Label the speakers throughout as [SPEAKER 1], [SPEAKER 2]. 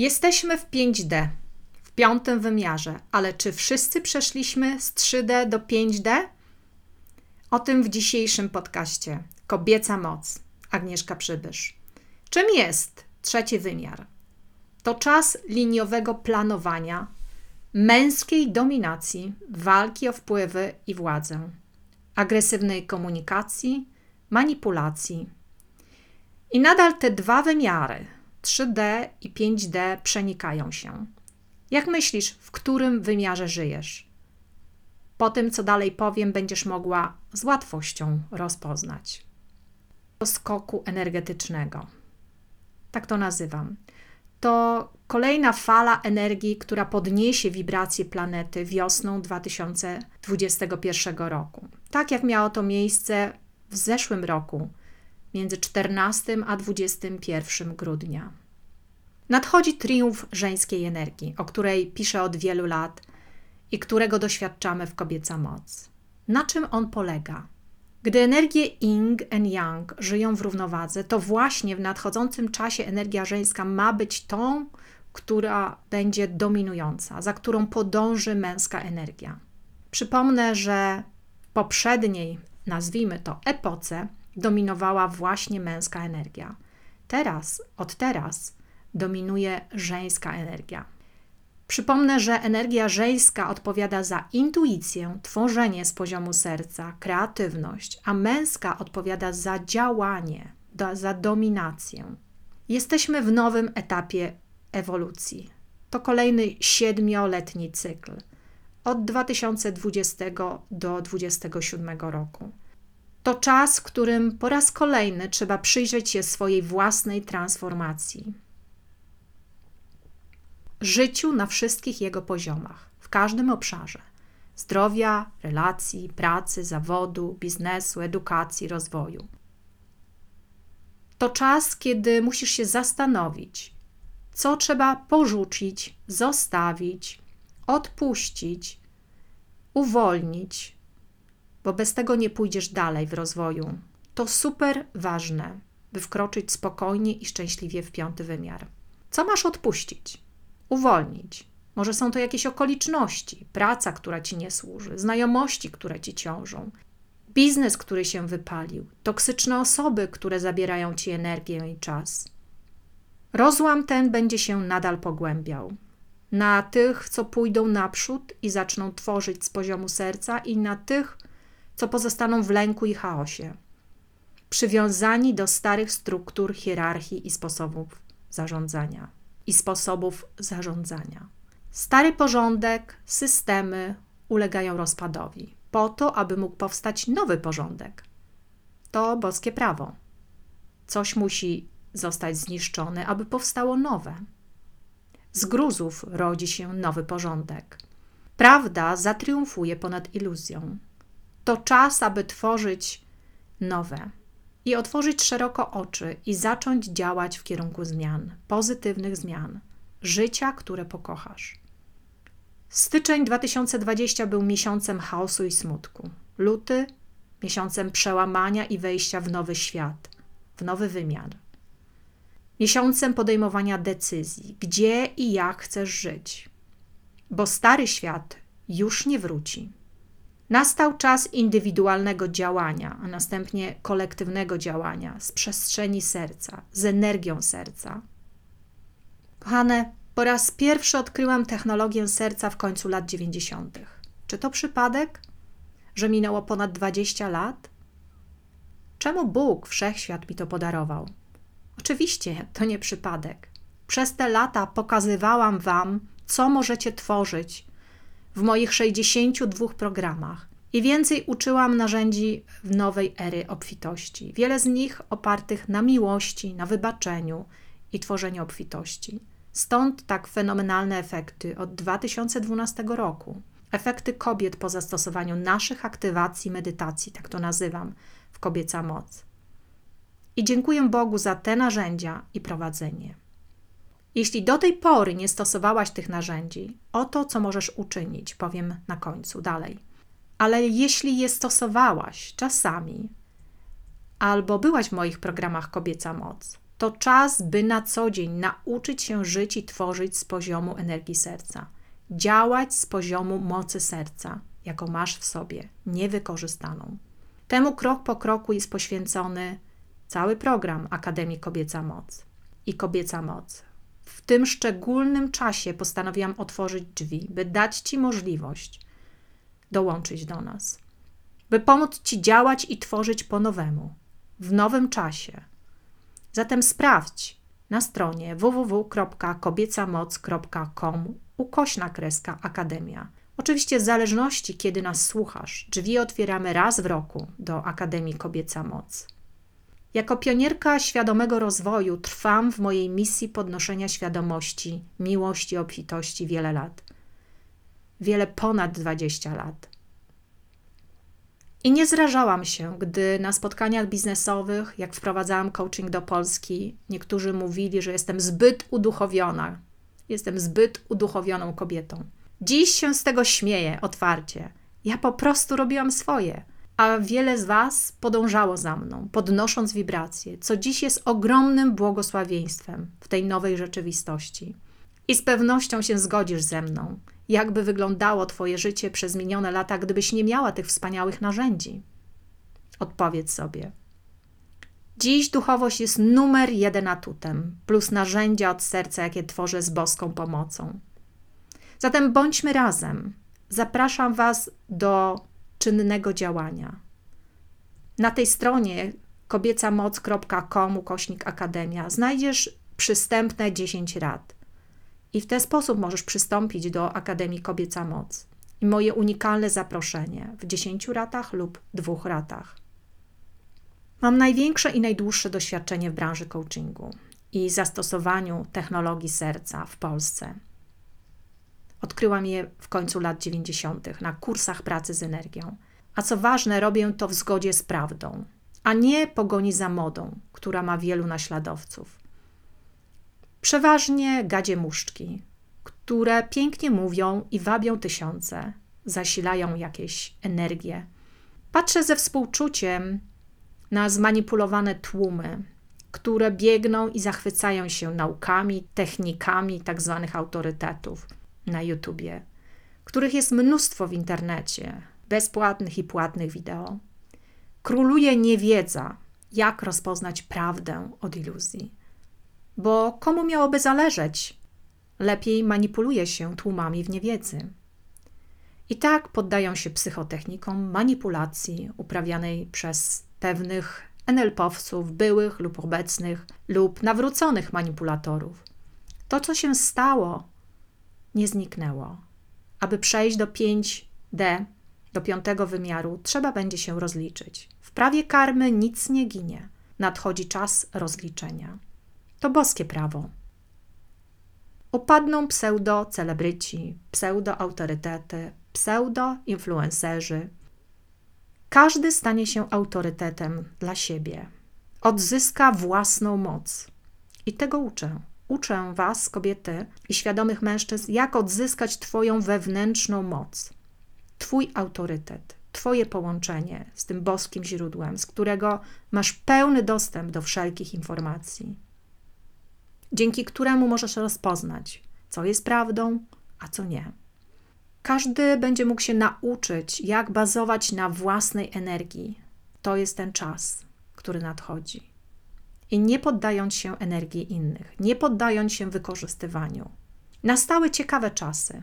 [SPEAKER 1] Jesteśmy w 5D, w piątym wymiarze, ale czy wszyscy przeszliśmy z 3D do 5D? O tym w dzisiejszym podcaście. Kobieca moc. Agnieszka Przybysz. Czym jest trzeci wymiar? To czas liniowego planowania, męskiej dominacji, walki o wpływy i władzę, agresywnej komunikacji, manipulacji. I nadal te dwa wymiary 3D i 5D przenikają się. Jak myślisz, w którym wymiarze żyjesz? Po tym, co dalej powiem, będziesz mogła z łatwością rozpoznać. Skoku energetycznego. Tak to nazywam. To kolejna fala energii, która podniesie wibracje planety wiosną 2021 roku. Tak jak miało to miejsce w zeszłym roku, między 14 a 21 grudnia. Nadchodzi triumf żeńskiej energii, o której piszę od wielu lat i którego doświadczamy w Kobieca Moc. Na czym on polega? Gdy energie Yin and Yang żyją w równowadze, to właśnie w nadchodzącym czasie energia żeńska ma być tą, która będzie dominująca, za którą podąży męska energia. Przypomnę, że w poprzedniej, nazwijmy to epoce, dominowała właśnie męska energia. Teraz, od teraz, dominuje żeńska energia. Przypomnę, że energia żeńska odpowiada za intuicję, tworzenie z poziomu serca, kreatywność, a męska odpowiada za działanie, za dominację. Jesteśmy w nowym etapie ewolucji. To kolejny siedmioletni cykl od 2020 do 2027 roku. To czas, w którym po raz kolejny trzeba przyjrzeć się swojej własnej transformacji życiu na wszystkich jego poziomach, w każdym obszarze zdrowia, relacji, pracy, zawodu, biznesu, edukacji, rozwoju. To czas, kiedy musisz się zastanowić, co trzeba porzucić, zostawić, odpuścić, uwolnić, bo bez tego nie pójdziesz dalej w rozwoju. To super ważne, by wkroczyć spokojnie i szczęśliwie w piąty wymiar. Co masz odpuścić? uwolnić. Może są to jakieś okoliczności, praca, która ci nie służy, znajomości, które ci ciążą, biznes, który się wypalił, toksyczne osoby, które zabierają ci energię i czas. Rozłam ten będzie się nadal pogłębiał. Na tych, co pójdą naprzód i zaczną tworzyć z poziomu serca, i na tych, co pozostaną w lęku i chaosie, przywiązani do starych struktur, hierarchii i sposobów zarządzania i sposobów zarządzania. Stary porządek, systemy ulegają rozpadowi, po to, aby mógł powstać nowy porządek. To boskie prawo. Coś musi zostać zniszczone, aby powstało nowe. Z gruzów rodzi się nowy porządek. Prawda zatriumfuje ponad iluzją. To czas, aby tworzyć nowe i otworzyć szeroko oczy i zacząć działać w kierunku zmian, pozytywnych zmian, życia, które pokochasz. Styczeń 2020 był miesiącem chaosu i smutku. Luty miesiącem przełamania i wejścia w nowy świat, w nowy wymiar. Miesiącem podejmowania decyzji, gdzie i jak chcesz żyć, bo stary świat już nie wróci. Nastał czas indywidualnego działania, a następnie kolektywnego działania z przestrzeni serca, z energią serca. Kochane, po raz pierwszy odkryłam technologię serca w końcu lat 90. Czy to przypadek, że minęło ponad 20 lat? Czemu Bóg, wszechświat mi to podarował? Oczywiście to nie przypadek. Przez te lata pokazywałam Wam, co możecie tworzyć w moich 62 programach i więcej uczyłam narzędzi w nowej ery obfitości. Wiele z nich opartych na miłości, na wybaczeniu i tworzeniu obfitości. Stąd tak fenomenalne efekty od 2012 roku. Efekty kobiet po zastosowaniu naszych aktywacji medytacji, tak to nazywam, w Kobieca Moc. I dziękuję Bogu za te narzędzia i prowadzenie. Jeśli do tej pory nie stosowałaś tych narzędzi, oto co możesz uczynić, powiem na końcu dalej. Ale jeśli je stosowałaś czasami, albo byłaś w moich programach Kobieca Moc, To czas, by na co dzień nauczyć się żyć i tworzyć z poziomu energii serca. Działać z poziomu mocy serca, jaką masz w sobie, niewykorzystaną. Temu krok po kroku jest poświęcony cały program Akademii Kobieca Moc i Kobieca Moc. W tym szczególnym czasie postanowiłam otworzyć drzwi, by dać Ci możliwość dołączyć do nas, by pomóc Ci działać i tworzyć po nowemu, w nowym czasie. Zatem sprawdź na stronie www.kobiecamoc.com ukośna kreska Akademia. Oczywiście w zależności, kiedy nas słuchasz, drzwi otwieramy raz w roku do Akademii Kobieca Moc. Jako pionierka świadomego rozwoju trwam w mojej misji podnoszenia świadomości, miłości, obfitości wiele lat. Wiele ponad 20 lat. I nie zrażałam się, gdy na spotkaniach biznesowych, jak wprowadzałam coaching do Polski, niektórzy mówili, że jestem zbyt uduchowiona. Jestem zbyt uduchowioną kobietą. Dziś się z tego śmieję otwarcie. Ja po prostu robiłam swoje a wiele z Was podążało za mną, podnosząc wibracje, co dziś jest ogromnym błogosławieństwem w tej nowej rzeczywistości. I z pewnością się zgodzisz ze mną, jakby wyglądało Twoje życie przez minione lata, gdybyś nie miała tych wspaniałych narzędzi. Odpowiedz sobie. Dziś duchowość jest numer jeden atutem, plus narzędzia od serca, jakie tworzę z boską pomocą. Zatem bądźmy razem. Zapraszam Was do czynnego działania. Na tej stronie kobiecamoc.com ukośnik akademia znajdziesz przystępne 10 rad. I w ten sposób możesz przystąpić do Akademii Kobieca Moc. I moje unikalne zaproszenie w 10 ratach lub dwóch ratach. Mam największe i najdłuższe doświadczenie w branży coachingu i zastosowaniu technologii serca w Polsce. Odkryłam je w końcu lat 90. na kursach pracy z energią. A co ważne, robię to w zgodzie z prawdą, a nie pogoni za modą, która ma wielu naśladowców. Przeważnie gadzie muszczki, które pięknie mówią i wabią tysiące, zasilają jakieś energie. Patrzę ze współczuciem na zmanipulowane tłumy, które biegną i zachwycają się naukami, technikami tzw. Tak autorytetów na YouTubie, których jest mnóstwo w internecie, bezpłatnych i płatnych wideo. Króluje niewiedza, jak rozpoznać prawdę od iluzji. Bo komu miałoby zależeć? Lepiej manipuluje się tłumami w niewiedzy. I tak poddają się psychotechnikom manipulacji uprawianej przez pewnych NLP-owców, byłych lub obecnych, lub nawróconych manipulatorów. To, co się stało, nie zniknęło. Aby przejść do 5D, do piątego wymiaru, trzeba będzie się rozliczyć. W prawie karmy nic nie ginie. Nadchodzi czas rozliczenia. To boskie prawo. Upadną pseudo-celebryci, pseudo-autorytety, pseudo-influencerzy. Każdy stanie się autorytetem dla siebie. Odzyska własną moc. I tego uczę. Uczę Was, kobiety i świadomych mężczyzn, jak odzyskać Twoją wewnętrzną moc, Twój autorytet, Twoje połączenie z tym boskim źródłem, z którego masz pełny dostęp do wszelkich informacji, dzięki któremu możesz rozpoznać, co jest prawdą, a co nie. Każdy będzie mógł się nauczyć, jak bazować na własnej energii. To jest ten czas, który nadchodzi i nie poddając się energii innych, nie poddając się wykorzystywaniu. Nastały ciekawe czasy.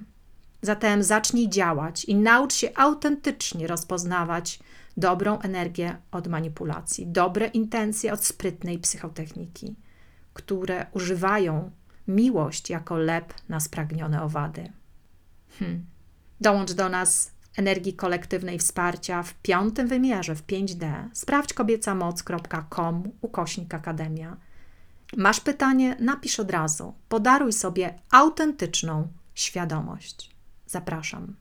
[SPEAKER 1] Zatem zacznij działać i naucz się autentycznie rozpoznawać dobrą energię od manipulacji, dobre intencje od sprytnej psychotechniki, które używają miłość jako lep na spragnione owady. Hmm. Dołącz do nas energii kolektywnej wsparcia w piątym wymiarze, w 5D. Sprawdź kobiecamoc.com ukośnik Akademia. Masz pytanie? Napisz od razu. Podaruj sobie autentyczną świadomość. Zapraszam.